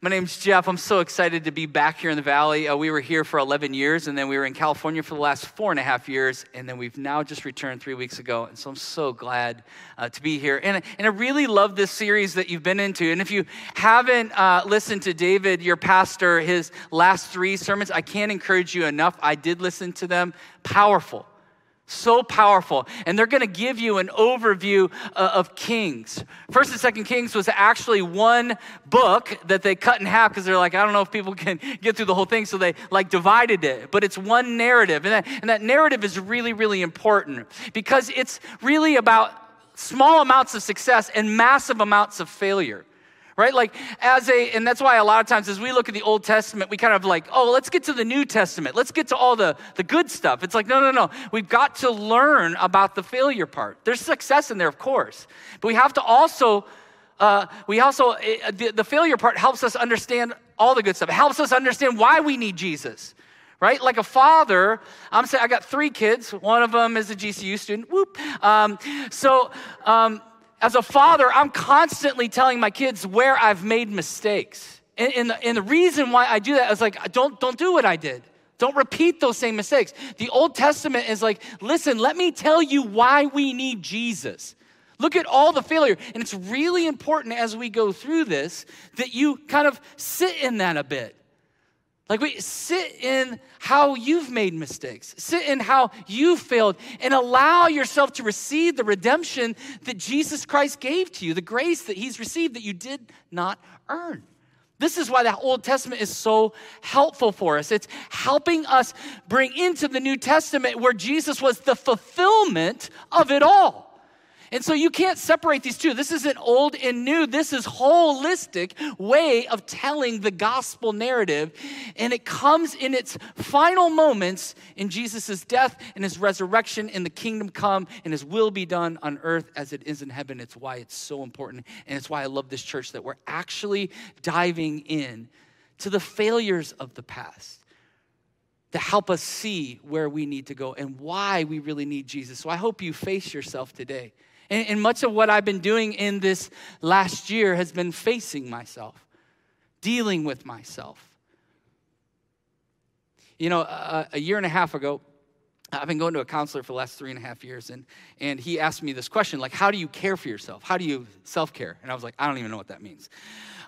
My name's Jeff. I'm so excited to be back here in the Valley. Uh, we were here for 11 years, and then we were in California for the last four and a half years, and then we've now just returned three weeks ago. And so I'm so glad uh, to be here. And, and I really love this series that you've been into. And if you haven't uh, listened to David, your pastor, his last three sermons, I can't encourage you enough. I did listen to them. Powerful so powerful. And they're going to give you an overview uh, of Kings. First and Second Kings was actually one book that they cut in half because they're like, I don't know if people can get through the whole thing. So they like divided it. But it's one narrative. And that, and that narrative is really, really important because it's really about small amounts of success and massive amounts of failure right? Like, as a, and that's why a lot of times as we look at the Old Testament, we kind of like, oh, let's get to the New Testament. Let's get to all the, the good stuff. It's like, no, no, no. We've got to learn about the failure part. There's success in there, of course, but we have to also, uh, we also, the, the failure part helps us understand all the good stuff. It helps us understand why we need Jesus right? Like a father, I'm saying I got three kids. One of them is a GCU student. Whoop. Um, so um, as a father, I'm constantly telling my kids where I've made mistakes. And, and, the, and the reason why I do that is like, don't, don't do what I did. Don't repeat those same mistakes. The Old Testament is like, listen, let me tell you why we need Jesus. Look at all the failure. And it's really important as we go through this that you kind of sit in that a bit. Like we sit in how you've made mistakes, sit in how you failed, and allow yourself to receive the redemption that Jesus Christ gave to you, the grace that He's received that you did not earn. This is why the Old Testament is so helpful for us. It's helping us bring into the New Testament where Jesus was the fulfillment of it all. And so you can't separate these two. This isn't old and new. This is holistic way of telling the gospel narrative. And it comes in its final moments in Jesus' death and his resurrection and the kingdom come and his will be done on earth as it is in heaven. It's why it's so important. And it's why I love this church that we're actually diving in to the failures of the past to help us see where we need to go and why we really need Jesus. So I hope you face yourself today and, and much of what I've been doing in this last year has been facing myself, dealing with myself. You know, a, a year and a half ago, I've been going to a counselor for the last three and a half years, and, and he asked me this question like, How do you care for yourself? How do you self care? And I was like, I don't even know what that means.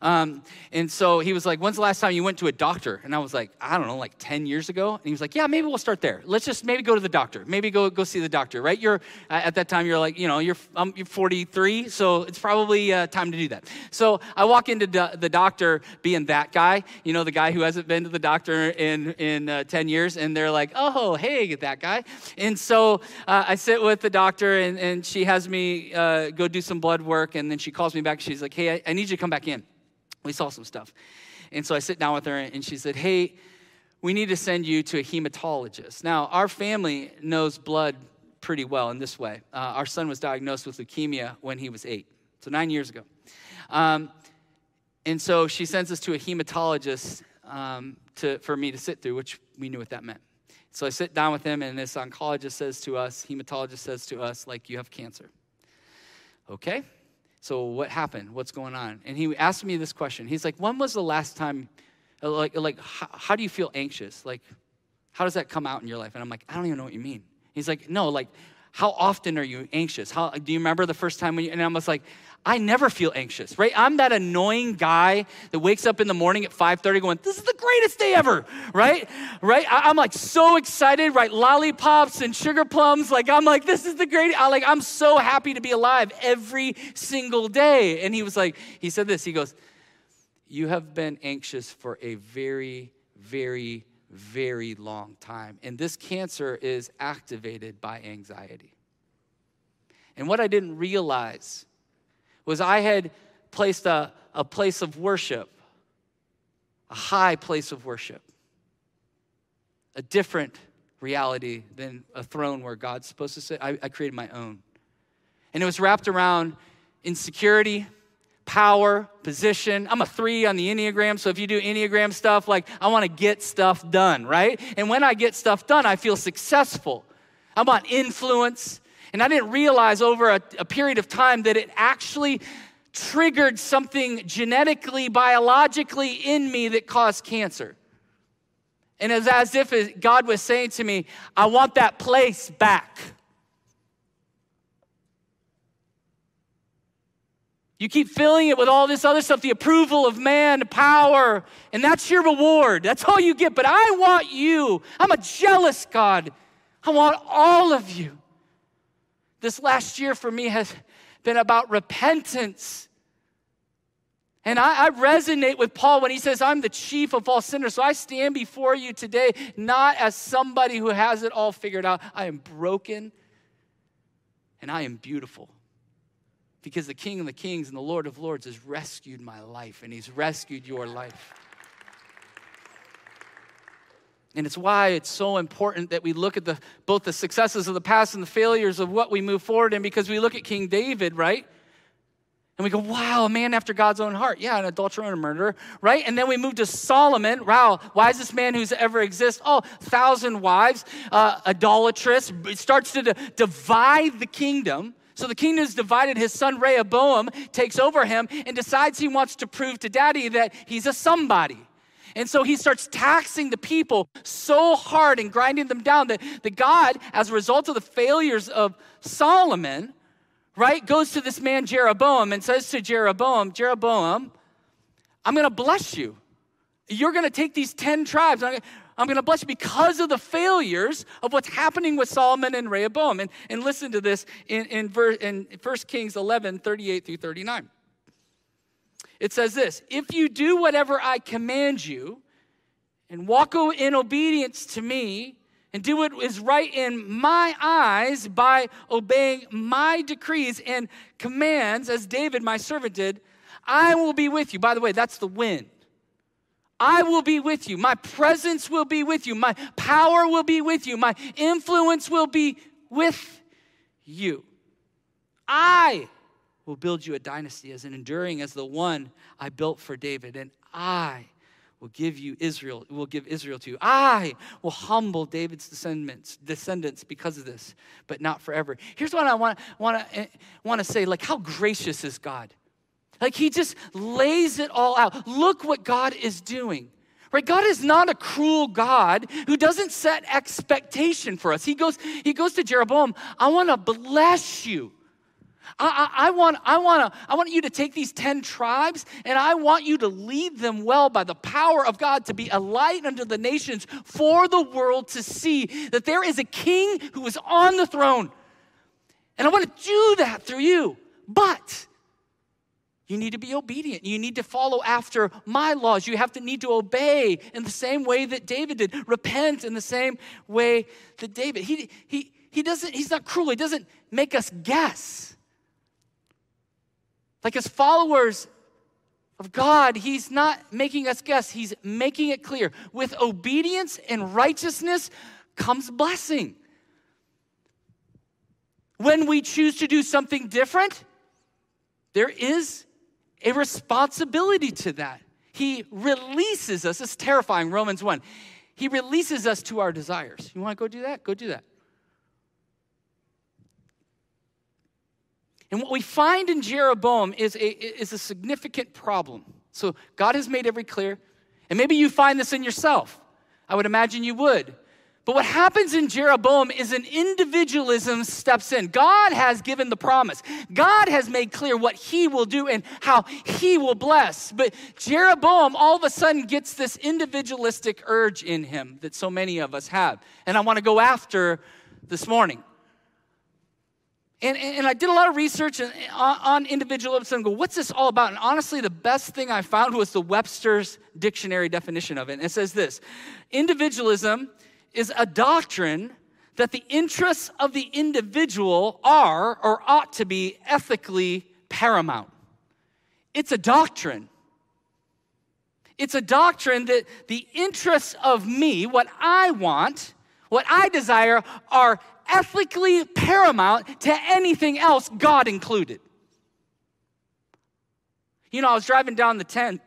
Um, and so he was like, When's the last time you went to a doctor? And I was like, I don't know, like 10 years ago. And he was like, Yeah, maybe we'll start there. Let's just maybe go to the doctor. Maybe go, go see the doctor, right? You're, at that time, you're like, you know, you're, um, you're 43, so it's probably uh, time to do that. So I walk into the doctor being that guy, you know, the guy who hasn't been to the doctor in, in uh, 10 years, and they're like, Oh, hey, that guy. And so uh, I sit with the doctor, and, and she has me uh, go do some blood work, and then she calls me back. She's like, Hey, I, I need you to come back in. We saw some stuff. And so I sit down with her and she said, Hey, we need to send you to a hematologist. Now, our family knows blood pretty well in this way. Uh, our son was diagnosed with leukemia when he was eight, so nine years ago. Um, and so she sends us to a hematologist um, to, for me to sit through, which we knew what that meant. So I sit down with him, and this oncologist says to us, hematologist says to us, like, you have cancer. Okay, so what happened? What's going on? And he asked me this question. He's like, when was the last time, like, like how, how do you feel anxious? Like, how does that come out in your life? And I'm like, I don't even know what you mean. He's like, no, like, how often are you anxious? How do you remember the first time when you, and I was like, I never feel anxious, right? I'm that annoying guy that wakes up in the morning at 5:30 going, "This is the greatest day ever," right? Right? I, am like so excited, right? Lollipops and sugar plums, like I'm like, "This is the greatest." I like I'm so happy to be alive every single day. And he was like, he said this. He goes, "You have been anxious for a very, very, very long time, and this cancer is activated by anxiety." And what I didn't realize was I had placed a, a place of worship, a high place of worship, a different reality than a throne where God's supposed to sit. I, I created my own. And it was wrapped around insecurity, power, position. I'm a three on the Enneagram, so if you do Enneagram stuff, like I want to get stuff done, right? And when I get stuff done, I feel successful. I want influence. And I didn't realize over a, a period of time that it actually triggered something genetically, biologically in me that caused cancer. And it's as if God was saying to me, I want that place back. You keep filling it with all this other stuff, the approval of man, power, and that's your reward. That's all you get. But I want you. I'm a jealous God. I want all of you. This last year for me has been about repentance. And I, I, resonate with Paul when he says, I'm the chief of all sinners. So I stand before you today not as somebody who has it all figured out. I am broken and I am beautiful because the King of the Kings and the Lord of Lords has rescued my life and he's rescued your life. And it's why it's so important that we look at the, both the successes of the past and the failures of what we move forward in because we look at King David, right? And we go, wow, a man after God's own heart. Yeah, an adulterer and a murderer, right? And then we move to Solomon. Wow, wisest man who's ever existed. Oh, thousand wives, uh, idolatrous. It starts to divide the kingdom. So the kingdom is divided. His son Rehoboam takes over him and decides he wants to prove to daddy that he's a somebody. And so he starts taxing the people so hard and grinding them down that, that God, as a result of the failures of Solomon, right, goes to this man Jeroboam and says to Jeroboam, Jeroboam, I'm going to bless you. You're going to take these 10 tribes. I'm going to bless you because of the failures of what's happening with Solomon and Rehoboam. And, and listen to this in, in, in 1 Kings 11, 38 through 39. It says this If you do whatever I command you and walk in obedience to me and do what is right in my eyes by obeying my decrees and commands, as David, my servant, did, I will be with you. By the way, that's the wind. I will be with you. My presence will be with you. My power will be with you. My influence will be with you. I will build you a dynasty as enduring as the one I built for David, and I will give you Israel, will give Israel to you. I will humble David's descendants, descendants because of this, but not forever. Here's what I want, want to eh, want to say, like how gracious is God? Like he just lays it all out. Look what God is doing. Right? God is not a cruel God who doesn't set expectation for us. He goes, he goes to Jeroboam, I want to bless you. I, I, I, want, I, want to, I want you to take these 10 tribes and I want you to lead them well by the power of God to be a light unto the nations for the world to see that there is a king who is on the throne. And I want to do that through you. But you need to be obedient. You need to follow after my laws. You have to need to obey in the same way that David did. Repent in the same way that David. He, he, he doesn't, he's not cruel. He doesn't make us guess. Like, as followers of God, He's not making us guess, He's making it clear. With obedience and righteousness comes blessing. When we choose to do something different, there is a responsibility to that. He releases us. It's terrifying, Romans 1. He releases us to our desires. You want to go do that? Go do that. And what we find in Jeroboam is a, is a significant problem. So God has made every clear. And maybe you find this in yourself. I would imagine you would. But what happens in Jeroboam is an individualism steps in. God has given the promise. God has made clear what he will do and how he will bless. But Jeroboam all of a sudden gets this individualistic urge in him that so many of us have. And I want to go after this morning. And, and I did a lot of research on, individualism and go, what's this all about? And honestly, the best thing I found was the Webster's dictionary definition of it. And it says this individualism is a doctrine that the interests of the individual are or ought to be ethically paramount. It's a doctrine. It's a doctrine that the interests of me, what I want, what I desire, are ethically paramount to anything else, God included. You know, I was driving down the 10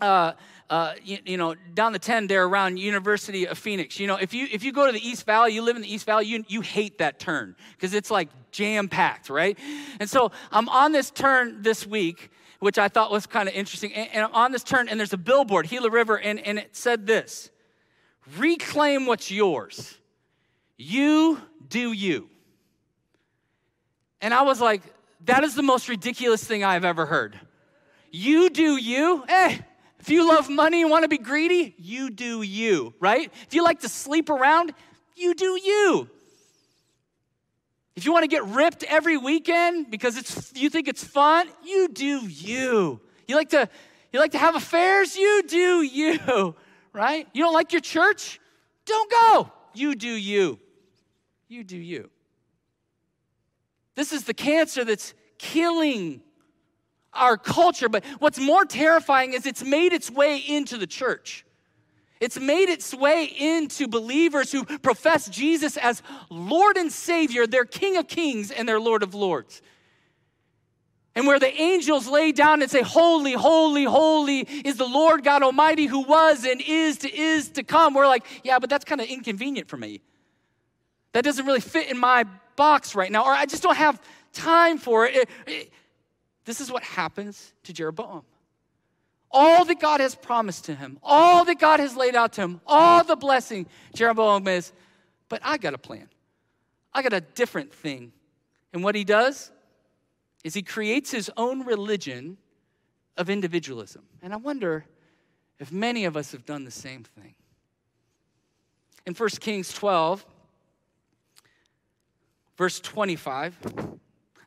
uh, uh, you, you, know, down the 10 there around University of Phoenix. You know, if you if you go to the East Valley, you live in the East Valley, you, you hate that turn because it's like jam packed, right? And so I'm on this turn this week, which I thought was kind of interesting. And, and, I'm on this turn, and there's a billboard, Gila River, and, and it said this Reclaim what's yours. You do you. And I was like, that is the most ridiculous thing I've ever heard. You do you? Eh, if you love money and want to be greedy, you do you, right? If you like to sleep around, you do you. If you want to get ripped every weekend because it's you think it's fun, you do you. You like to you like to have affairs, you do you, right? You don't like your church? Don't go. You do you. You do you. This is the cancer that's killing our culture, but what's more terrifying is it's made its way into the church. It's made its way into believers who profess Jesus as Lord and Savior, their King of Kings and their Lord of Lords. And where the angels lay down and say, Holy, holy, holy is the Lord God Almighty who was and is to is to come. We're like, yeah, but that's kind of inconvenient for me. That doesn't really fit in my box right now, or I just don't have time for it. it, it this is what happens to Jeroboam all that God has promised to him, all that God has laid out to him, all the blessing, Jeroboam is, but I got a plan. I got a different thing. And what he does is he creates his own religion of individualism. And I wonder if many of us have done the same thing. In 1 Kings 12, verse 25,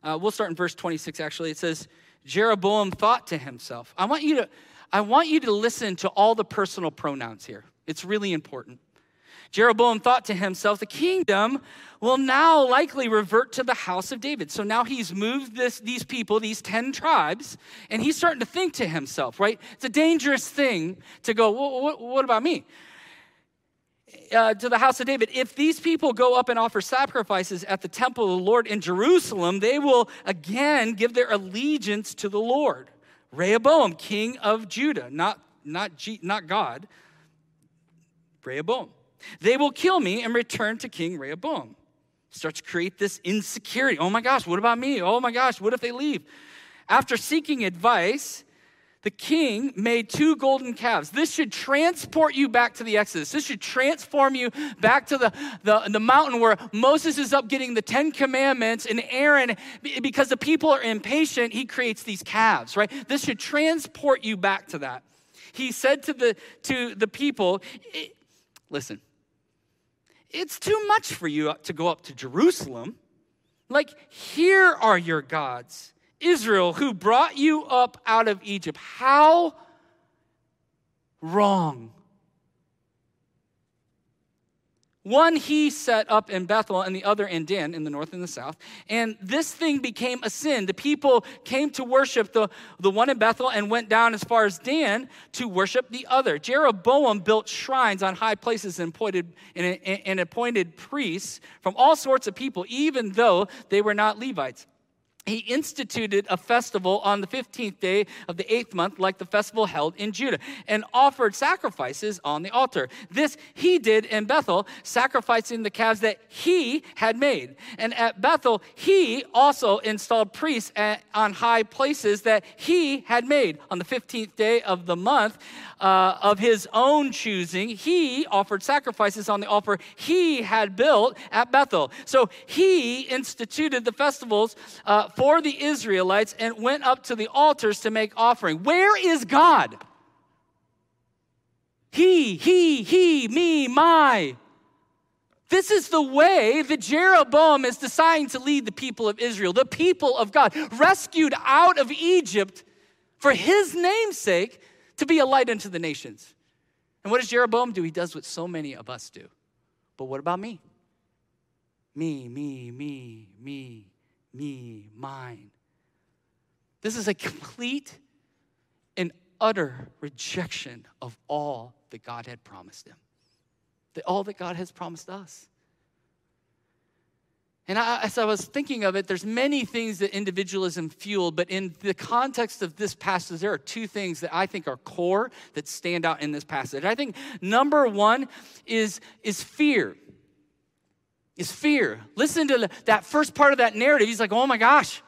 uh, we'll start in verse 26 actually. It says, Jeroboam thought to himself, I want you to I want you to listen to all the personal pronouns here. It's really important. Jeroboam thought to himself, the kingdom will now likely revert to the house of David. So now he's moved this, these people, these 10 tribes, and he's starting to think to himself, right? It's a dangerous thing to go, well, what, what about me? Uh, to the house of David, if these people go up and offer sacrifices at the temple of the Lord in Jerusalem, they will again give their allegiance to the Lord. Rehoboam, king of Judah, not, not, G, not God, Rehoboam. They will kill me and return to King Rehoboam. Starts to create this insecurity. Oh my gosh, what about me? Oh my gosh, what if they leave? After seeking advice, the king made two golden calves. This should transport you back to the Exodus. This should transform you back to the, the, the mountain where Moses is up getting the Ten Commandments, and Aaron, because the people are impatient, he creates these calves, right? This should transport you back to that. He said to the, to the people, listen, it's too much for you to go up to Jerusalem. Like, here are your gods Israel, who brought you up out of Egypt. How wrong. One he set up in Bethel and the other in Dan in the north and the south. And this thing became a sin. The people came to worship the, the one in Bethel and went down as far as Dan to worship the other. Jeroboam built shrines on high places and appointed, and, and appointed priests from all sorts of people, even though they were not Levites he instituted a festival on the 15th day of the eighth month, like the festival held in Judah, and offered sacrifices on the altar. This he did in Bethel, sacrificing the calves that he had made. And at Bethel, he also installed priests at, on high places that he had made. On the 15th day of the month uh, of his own choosing, he offered sacrifices on the altar he had built at Bethel. So he instituted the festivals. Uh, for the Israelites and went up to the altars to make offering. Where is God? He, he, he, me, my. This is the way that Jeroboam is deciding to lead the people of Israel, the people of God, rescued out of Egypt for his name's sake to be a light unto the nations. And what does Jeroboam do? He does what so many of us do. But what about me? Me, me, me, me, me, mine. This is a complete and utter rejection of all that God had promised him, that all that God has promised us. And I, as I was thinking of it, there's many things that individualism fueled, but in the context of this passage, there are two things that I think are core that stand out in this passage. I think number one is, is fear. Is fear. Listen to that first part of that narrative. He's like, oh my gosh,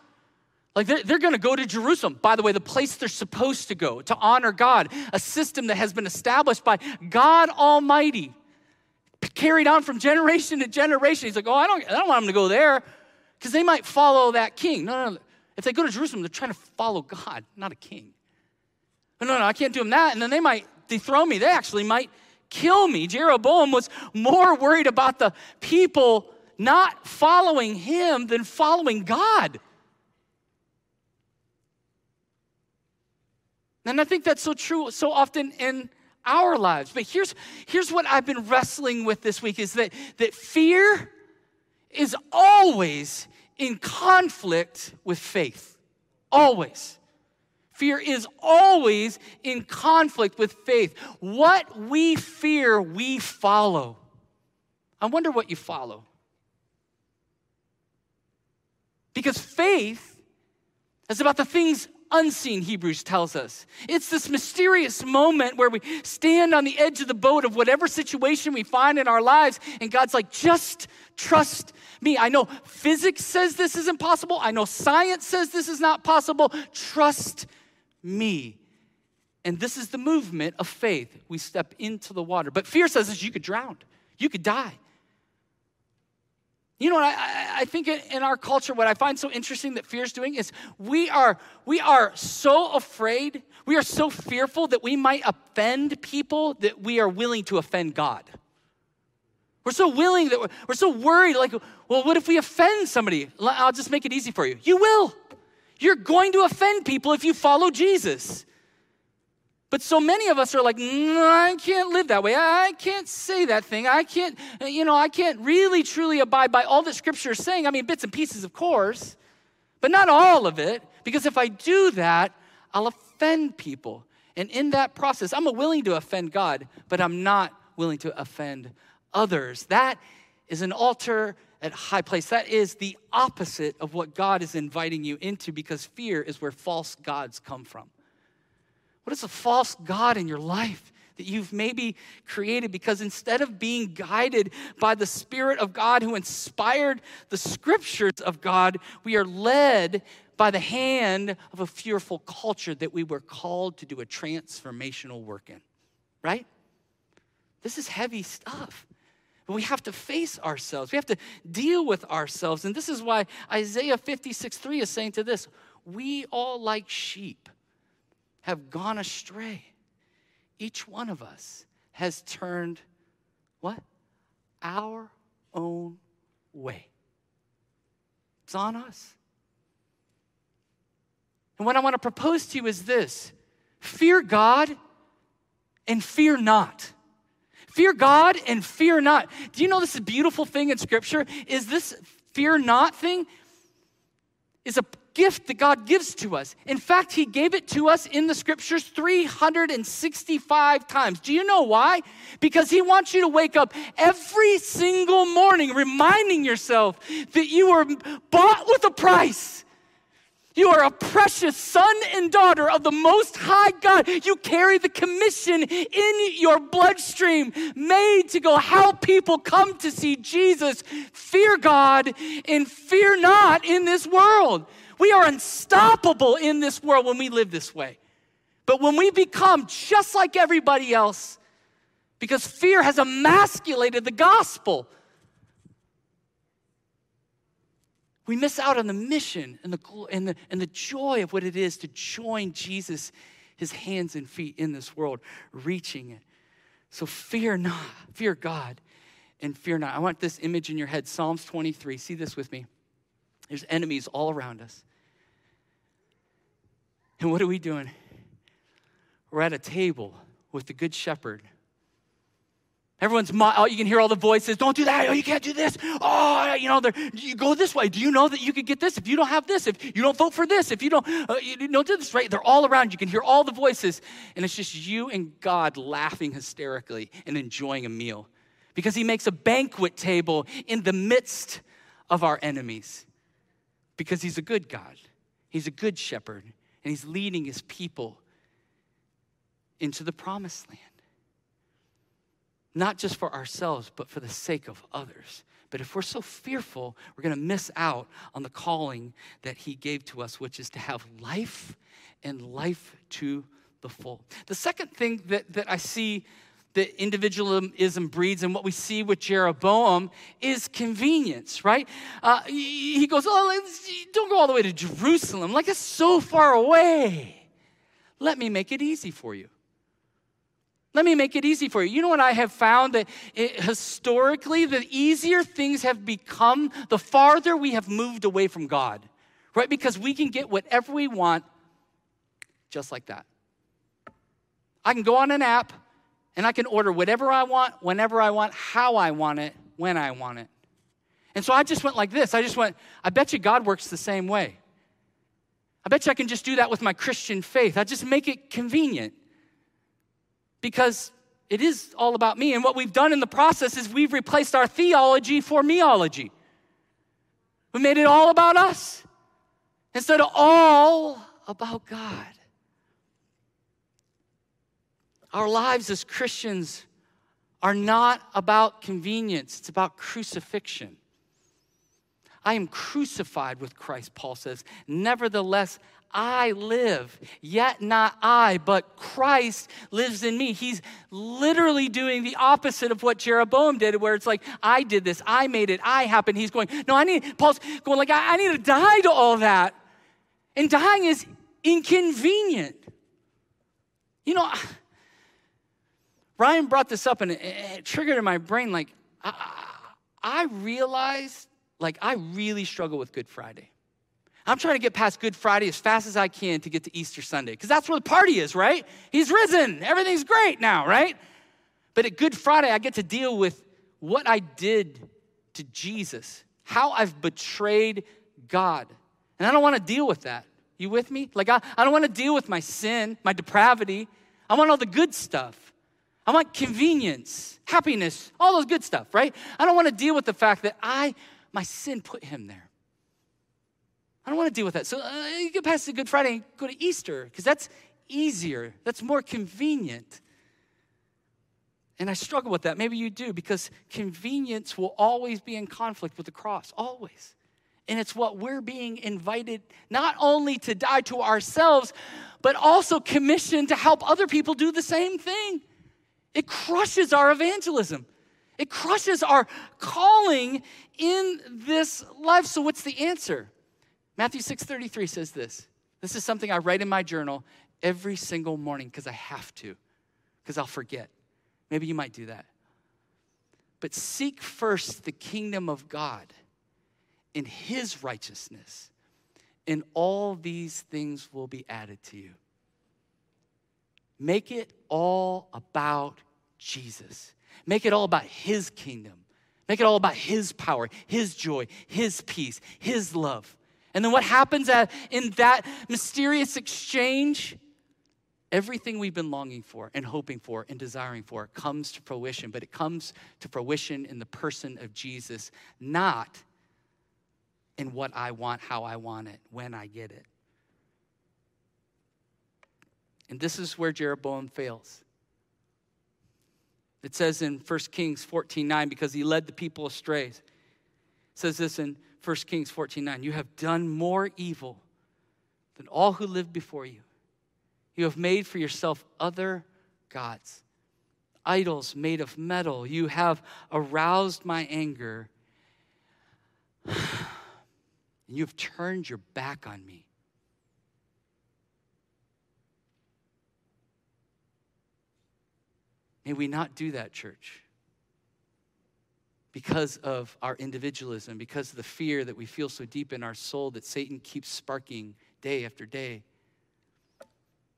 like they're, they're going to go to Jerusalem, by the way, the place they're supposed to go to honor God, a system that has been established by God Almighty carried on from generation to generation. He's like, oh, I don't, I don't want them to go there because they might follow that king. No, no, no. If they go to Jerusalem, they're trying to follow God, not a king. But no, no, I can't do them that. And then they might dethrone me. They actually might kill me. Jeroboam was more worried about the people not following him than following God. And I think that's so true so often in our lives. But here's, here's what I've been wrestling with this week is that, that fear is always in conflict with faith. Always. Fear is always in conflict with faith. What we fear, we follow. I wonder what you follow. Because faith is about the things unseen, Hebrews tells us. It's this mysterious moment where we stand on the edge of the boat of whatever situation we find in our lives, and God's like, just trust me. I know physics says this is impossible, I know science says this is not possible. Trust me. And this is the movement of faith. We step into the water. But fear says this you could drown, you could die. You know what I, I think in our culture, what I find so interesting that fear is doing is we are, we are so afraid, we are so fearful that we might offend people that we are willing to offend God. We're so willing that we're, we're so worried, like, well, what if we offend somebody? I'll just make it easy for you. You will. You're going to offend people if you follow Jesus. But so many of us are like, no, I can't live that way. I can't say that thing. I can't, you know, I can't really truly abide by all that scripture is saying. I mean, bits and pieces, of course, but not all of it. Because if I do that, I'll offend people. And in that process, I'm willing to offend God, but I'm not willing to offend others. That is an altar at high place. That is the opposite of what God is inviting you into because fear is where false gods come from. What is a false God in your life that you've maybe created? Because instead of being guided by the Spirit of God who inspired the scriptures of God, we are led by the hand of a fearful culture that we were called to do a transformational work in, right? This is heavy stuff. But we have to face ourselves. We have to deal with ourselves. And this is why Isaiah 56 3 is saying to this We all, like sheep, have gone astray. Each one of us has turned what? Our own way. It's on us. And what I want to propose to you is this fear God and fear not. Fear God and fear not. Do you know this beautiful thing in Scripture? Is this fear not thing is a gift that God gives to us. In fact, He gave it to us in the scriptures 365 times. Do you know why? Because He wants you to wake up every single morning reminding yourself that you were bought with a price. You are a precious son and daughter of the Most High God. You carry the commission in your bloodstream, made to go help people come to see Jesus. Fear God and fear not in this world. We are unstoppable in this world when we live this way. But when we become just like everybody else, because fear has emasculated the gospel, we miss out on the mission and the, and, the, and the joy of what it is to join Jesus, his hands and feet in this world, reaching it. So fear not, fear God, and fear not. I want this image in your head Psalms 23. See this with me. There's enemies all around us. And what are we doing? We're at a table with the Good Shepherd. Everyone's, oh, you can hear all the voices. Don't do that. Oh, you can't do this. Oh, you know, you go this way. Do you know that you could get this if you don't have this? If you don't vote for this? If you don't, uh, you don't do this, right? They're all around. You can hear all the voices. And it's just you and God laughing hysterically and enjoying a meal because he makes a banquet table in the midst of our enemies because he's a good God. He's a good shepherd, and he's leading his people into the promised land. Not just for ourselves, but for the sake of others. But if we're so fearful, we're going to miss out on the calling that he gave to us, which is to have life and life to the full. The second thing that, that I see that individualism breeds and what we see with Jeroboam is convenience, right? Uh, he goes, Oh, don't go all the way to Jerusalem. Like, it's so far away. Let me make it easy for you. Let me make it easy for you. You know what I have found that it, historically, the easier things have become, the farther we have moved away from God, right? Because we can get whatever we want just like that. I can go on an app and I can order whatever I want, whenever I want, how I want it, when I want it. And so I just went like this. I just went, I bet you God works the same way. I bet you I can just do that with my Christian faith. I just make it convenient because it is all about me. And what we've done in the process is we've replaced our theology for meology. We made it all about us instead of all about God. Our lives as Christians are not about convenience, it's about crucifixion. I am crucified with Christ, Paul says. Nevertheless, I live, yet not I, but Christ lives in me. He's literally doing the opposite of what Jeroboam did, where it's like, I did this, I made it, I happened. He's going, no, I need, Paul's going like, I, I need to die to all that. And dying is inconvenient. You know, Ryan brought this up and it, it triggered in my brain like, I, I realized, like, I really struggle with Good Friday. I'm trying to get past Good Friday as fast as I can to get to Easter Sunday, because that's where the party is, right? He's risen. Everything's great now, right? But at Good Friday, I get to deal with what I did to Jesus, how I've betrayed God. And I don't want to deal with that. You with me? Like, I, I don't want to deal with my sin, my depravity. I want all the good stuff. I want convenience, happiness, all those good stuff, right? I don't want to deal with the fact that I, my sin put him there. I don't want to deal with that. So uh, you get past the Good Friday and go to Easter because that's easier, that's more convenient. And I struggle with that. Maybe you do because convenience will always be in conflict with the cross, always. And it's what we're being invited not only to die to ourselves, but also commissioned to help other people do the same thing. It crushes our evangelism. It crushes our calling in this life. So what's the answer? Matthew 6:33 says this. This is something I write in my journal every single morning because I have to, because I'll forget. Maybe you might do that. But seek first the kingdom of God in his righteousness, and all these things will be added to you. Make it all about Jesus. Make it all about His kingdom. Make it all about His power, His joy, His peace, His love. And then what happens in that mysterious exchange? Everything we've been longing for and hoping for and desiring for comes to fruition, but it comes to fruition in the person of Jesus, not in what I want, how I want it, when I get it. And this is where Jeroboam fails. It says in 1 Kings 14 9, because he led the people astray. It says this in 1 Kings 14 9 You have done more evil than all who lived before you. You have made for yourself other gods, idols made of metal. You have aroused my anger, and you have turned your back on me. May we not do that, church. Because of our individualism, because of the fear that we feel so deep in our soul that Satan keeps sparking day after day,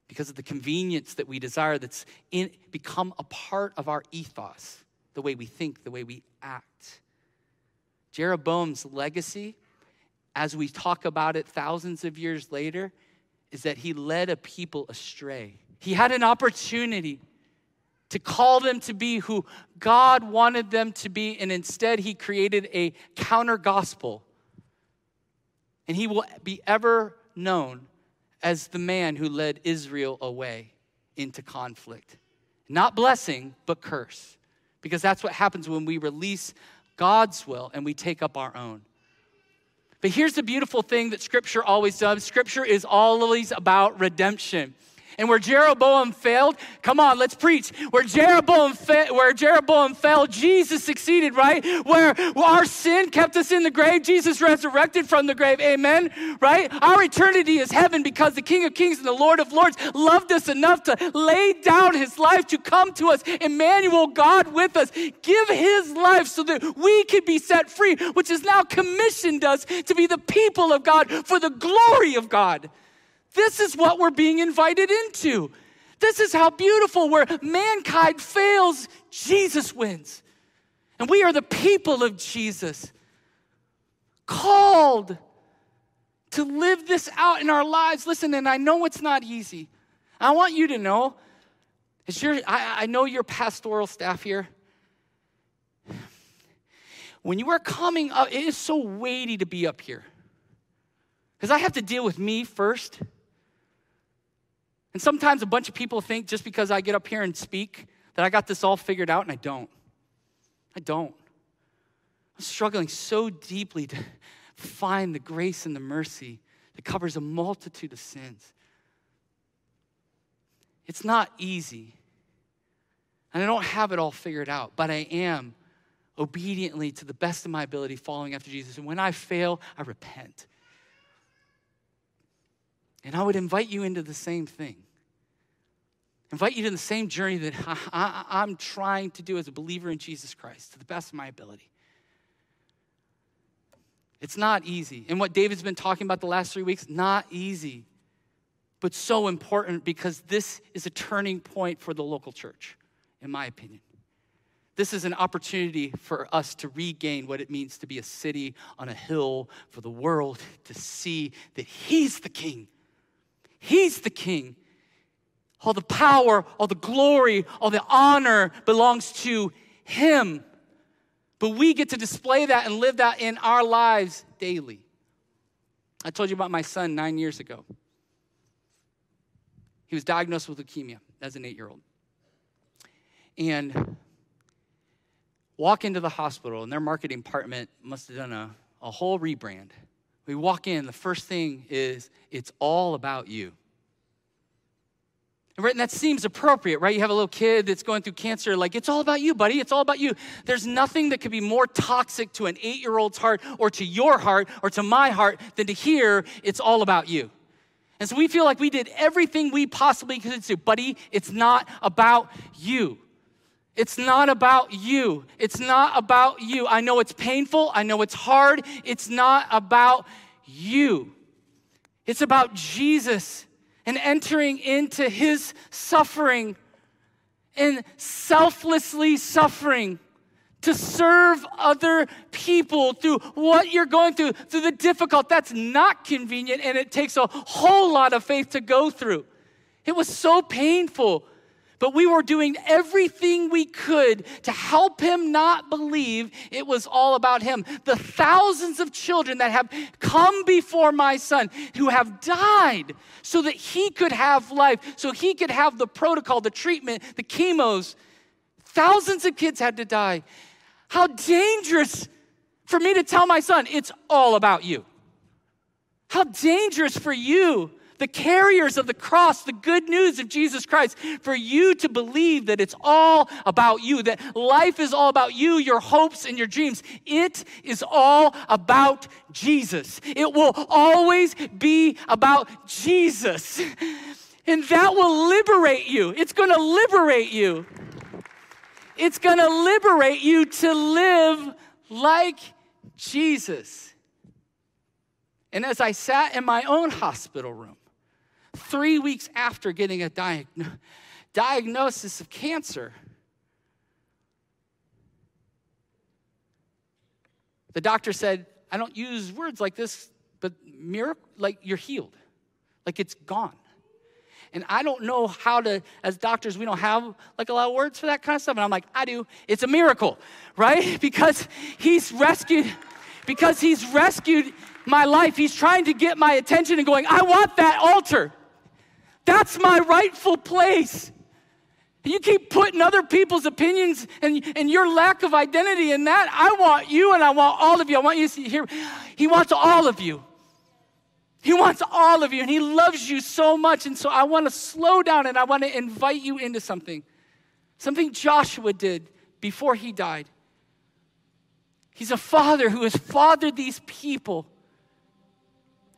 because of the convenience that we desire that's in, become a part of our ethos, the way we think, the way we act. Jeroboam's legacy, as we talk about it thousands of years later, is that he led a people astray. He had an opportunity to call them to be who God wanted them to be, and instead he created a counter gospel. And he will be ever known as the man who led Israel away into conflict. Not blessing, but curse. Because that's what happens when we release God's will and we take up our own. But here's the beautiful thing that Scripture always does Scripture is always about redemption. And where Jeroboam failed, come on, let's preach. Where Jeroboam, fa- where Jeroboam failed, Jesus succeeded, right? Where our sin kept us in the grave, Jesus resurrected from the grave. Amen, right? Our eternity is heaven because the King of Kings and the Lord of Lords loved us enough to lay down his life to come to us. Emmanuel, God with us, give his life so that we could be set free, which has now commissioned us to be the people of God for the glory of God. This is what we're being invited into. This is how beautiful, where mankind fails, Jesus wins. And we are the people of Jesus, called to live this out in our lives. Listen, and I know it's not easy. I want you to know, as I, I know your pastoral staff here. When you are coming up, it is so weighty to be up here. Because I have to deal with me first. And sometimes a bunch of people think just because I get up here and speak that I got this all figured out, and I don't. I don't. I'm struggling so deeply to find the grace and the mercy that covers a multitude of sins. It's not easy. And I don't have it all figured out, but I am obediently to the best of my ability following after Jesus. And when I fail, I repent. And I would invite you into the same thing. Invite you to the same journey that I, am trying to do as a believer in Jesus Christ to the best of my ability. It's not easy. And what David's been talking about the last three weeks, not easy, but so important because this is a turning point for the local church, in my opinion. This is an opportunity for us to regain what it means to be a city on a hill for the world to see that He's the King He's the king. All the power, all the glory, all the honor belongs to Him. But we get to display that and live that in our lives daily. I told you about my son nine years ago. He was diagnosed with leukemia as an eight year old. And walk into the hospital, and their marketing department must have done a, a whole rebrand. We walk in, the first thing is, it's all about you. And that seems appropriate, right? You have a little kid that's going through cancer, like, it's all about you, buddy. It's all about you. There's nothing that could be more toxic to an eight year old's heart or to your heart or to my heart than to hear it's all about you. And so we feel like we did everything we possibly could do. Buddy, it's not about you. It's not about you. It's not about you. I know it's painful. I know it's hard. It's not about you. It's about Jesus and entering into his suffering and selflessly suffering to serve other people through what you're going through, through the difficult. That's not convenient, and it takes a whole lot of faith to go through. It was so painful but we were doing everything we could to help him not believe it was all about him. The thousands of children that have come before my son who have died so that he could have life, so he could have the protocol, the treatment, the chemos. Thousands of kids had to die. How dangerous for me to tell my son, it's all about you. How dangerous for you the carriers of the cross, the good news of Jesus Christ, for you to believe that it's all about you, that life is all about you, your hopes and your dreams. It is all about Jesus. It will always be about Jesus. And that will liberate you. It's going to liberate you. It's going to liberate you to live like Jesus. And as I sat in my own hospital room, three weeks after getting a diag- diagnosis of cancer. The doctor said, I don't use words like this, but miracle, like you're healed, like it's gone. And I don't know how to, as doctors, we don't have like a lot of words for that kind of stuff. And I'm like, I do. It's a miracle, right? Because he's rescued, because he's rescued my life. He's trying to get my attention and going, I want that altar. That's my rightful place. You keep putting other people's opinions and, and your lack of identity in that. I want you and I want all of you. I want you to hear. He wants all of you. He wants all of you and He loves you so much. And so I want to slow down and I want to invite you into something. Something Joshua did before he died. He's a father who has fathered these people.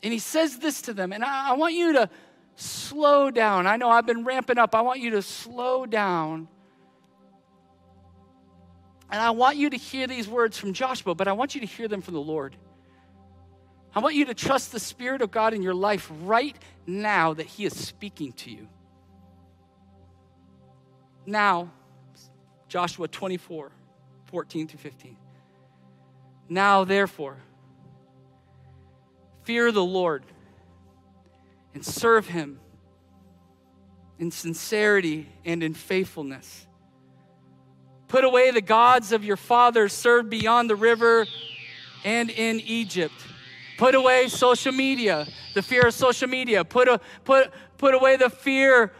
And he says this to them. And I, I want you to slow down. I know I've been ramping up. I want you to slow down. And I want you to hear these words from Joshua, but I want you to hear them from the Lord. I want you to trust the Spirit of God in your life right now that He is speaking to you. Now, Joshua 24, 14 through 15. Now, therefore, fear the Lord and serve Him in sincerity and in faithfulness. Put away the gods of your fathers served beyond the river and in Egypt. Put away social media, the fear of social media. Put, a, put, put away the fear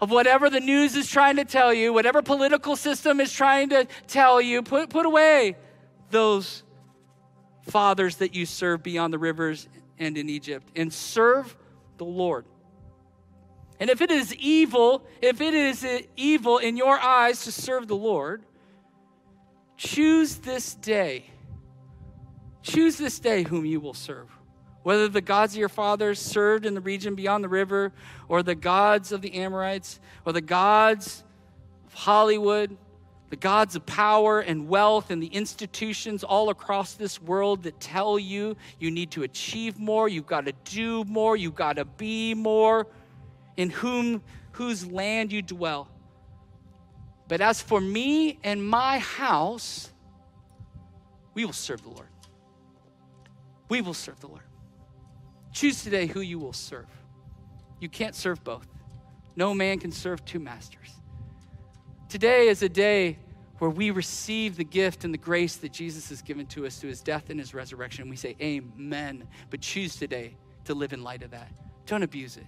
of whatever the news is trying to tell you, whatever political system is trying to tell you. Put, put away those fathers that you serve beyond the rivers and in Egypt and serve the Lord. And if it is evil, if it is evil in your eyes to serve the Lord, choose this day. Choose this day whom you will serve. Whether the gods of your fathers served in the region beyond the river, or the gods of the Amorites, or the gods of Hollywood, the gods of power and wealth and the institutions all across this world that tell you you need to achieve more, you've got to do more, you've got to be more, in whom whose land you dwell. But as for me and my house, we will serve the Lord. We will serve the Lord. Choose today who you will serve. You can't serve both. No man can serve two masters. Today is a day where we receive the gift and the grace that Jesus has given to us through his death and his resurrection. We say, Amen. But choose today to live in light of that. Don't abuse it.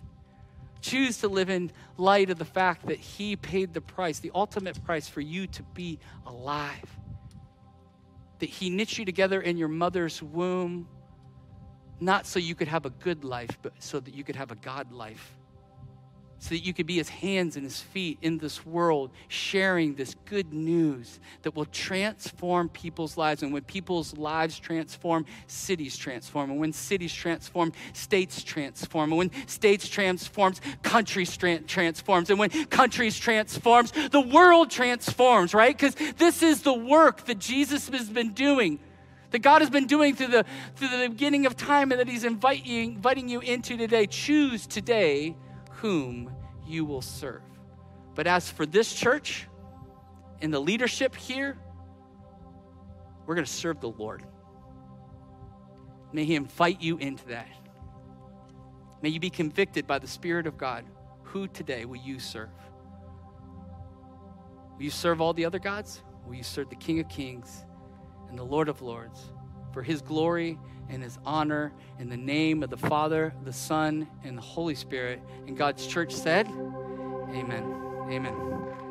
Choose to live in light of the fact that he paid the price, the ultimate price for you to be alive. That he knit you together in your mother's womb, not so you could have a good life, but so that you could have a God life so that you could be his hands and his feet in this world, sharing this good news that will transform people's lives. And when people's lives transform, cities transform. And when cities transform, states transform. And when states transforms, countries transforms. And when countries transforms, the world transforms, right? Because this is the work that Jesus has been doing that God has been doing through the, through the beginning of time and that He's inviting you into today. Choose today whom you will serve. But as for this church and the leadership here, we're going to serve the Lord. May He invite you into that. May you be convicted by the Spirit of God. Who today will you serve? Will you serve all the other gods? Will you serve the King of Kings and the Lord of Lords for His glory and his honor in the name of the Father, the Son, and the Holy Spirit. And God's church said, Amen. Amen.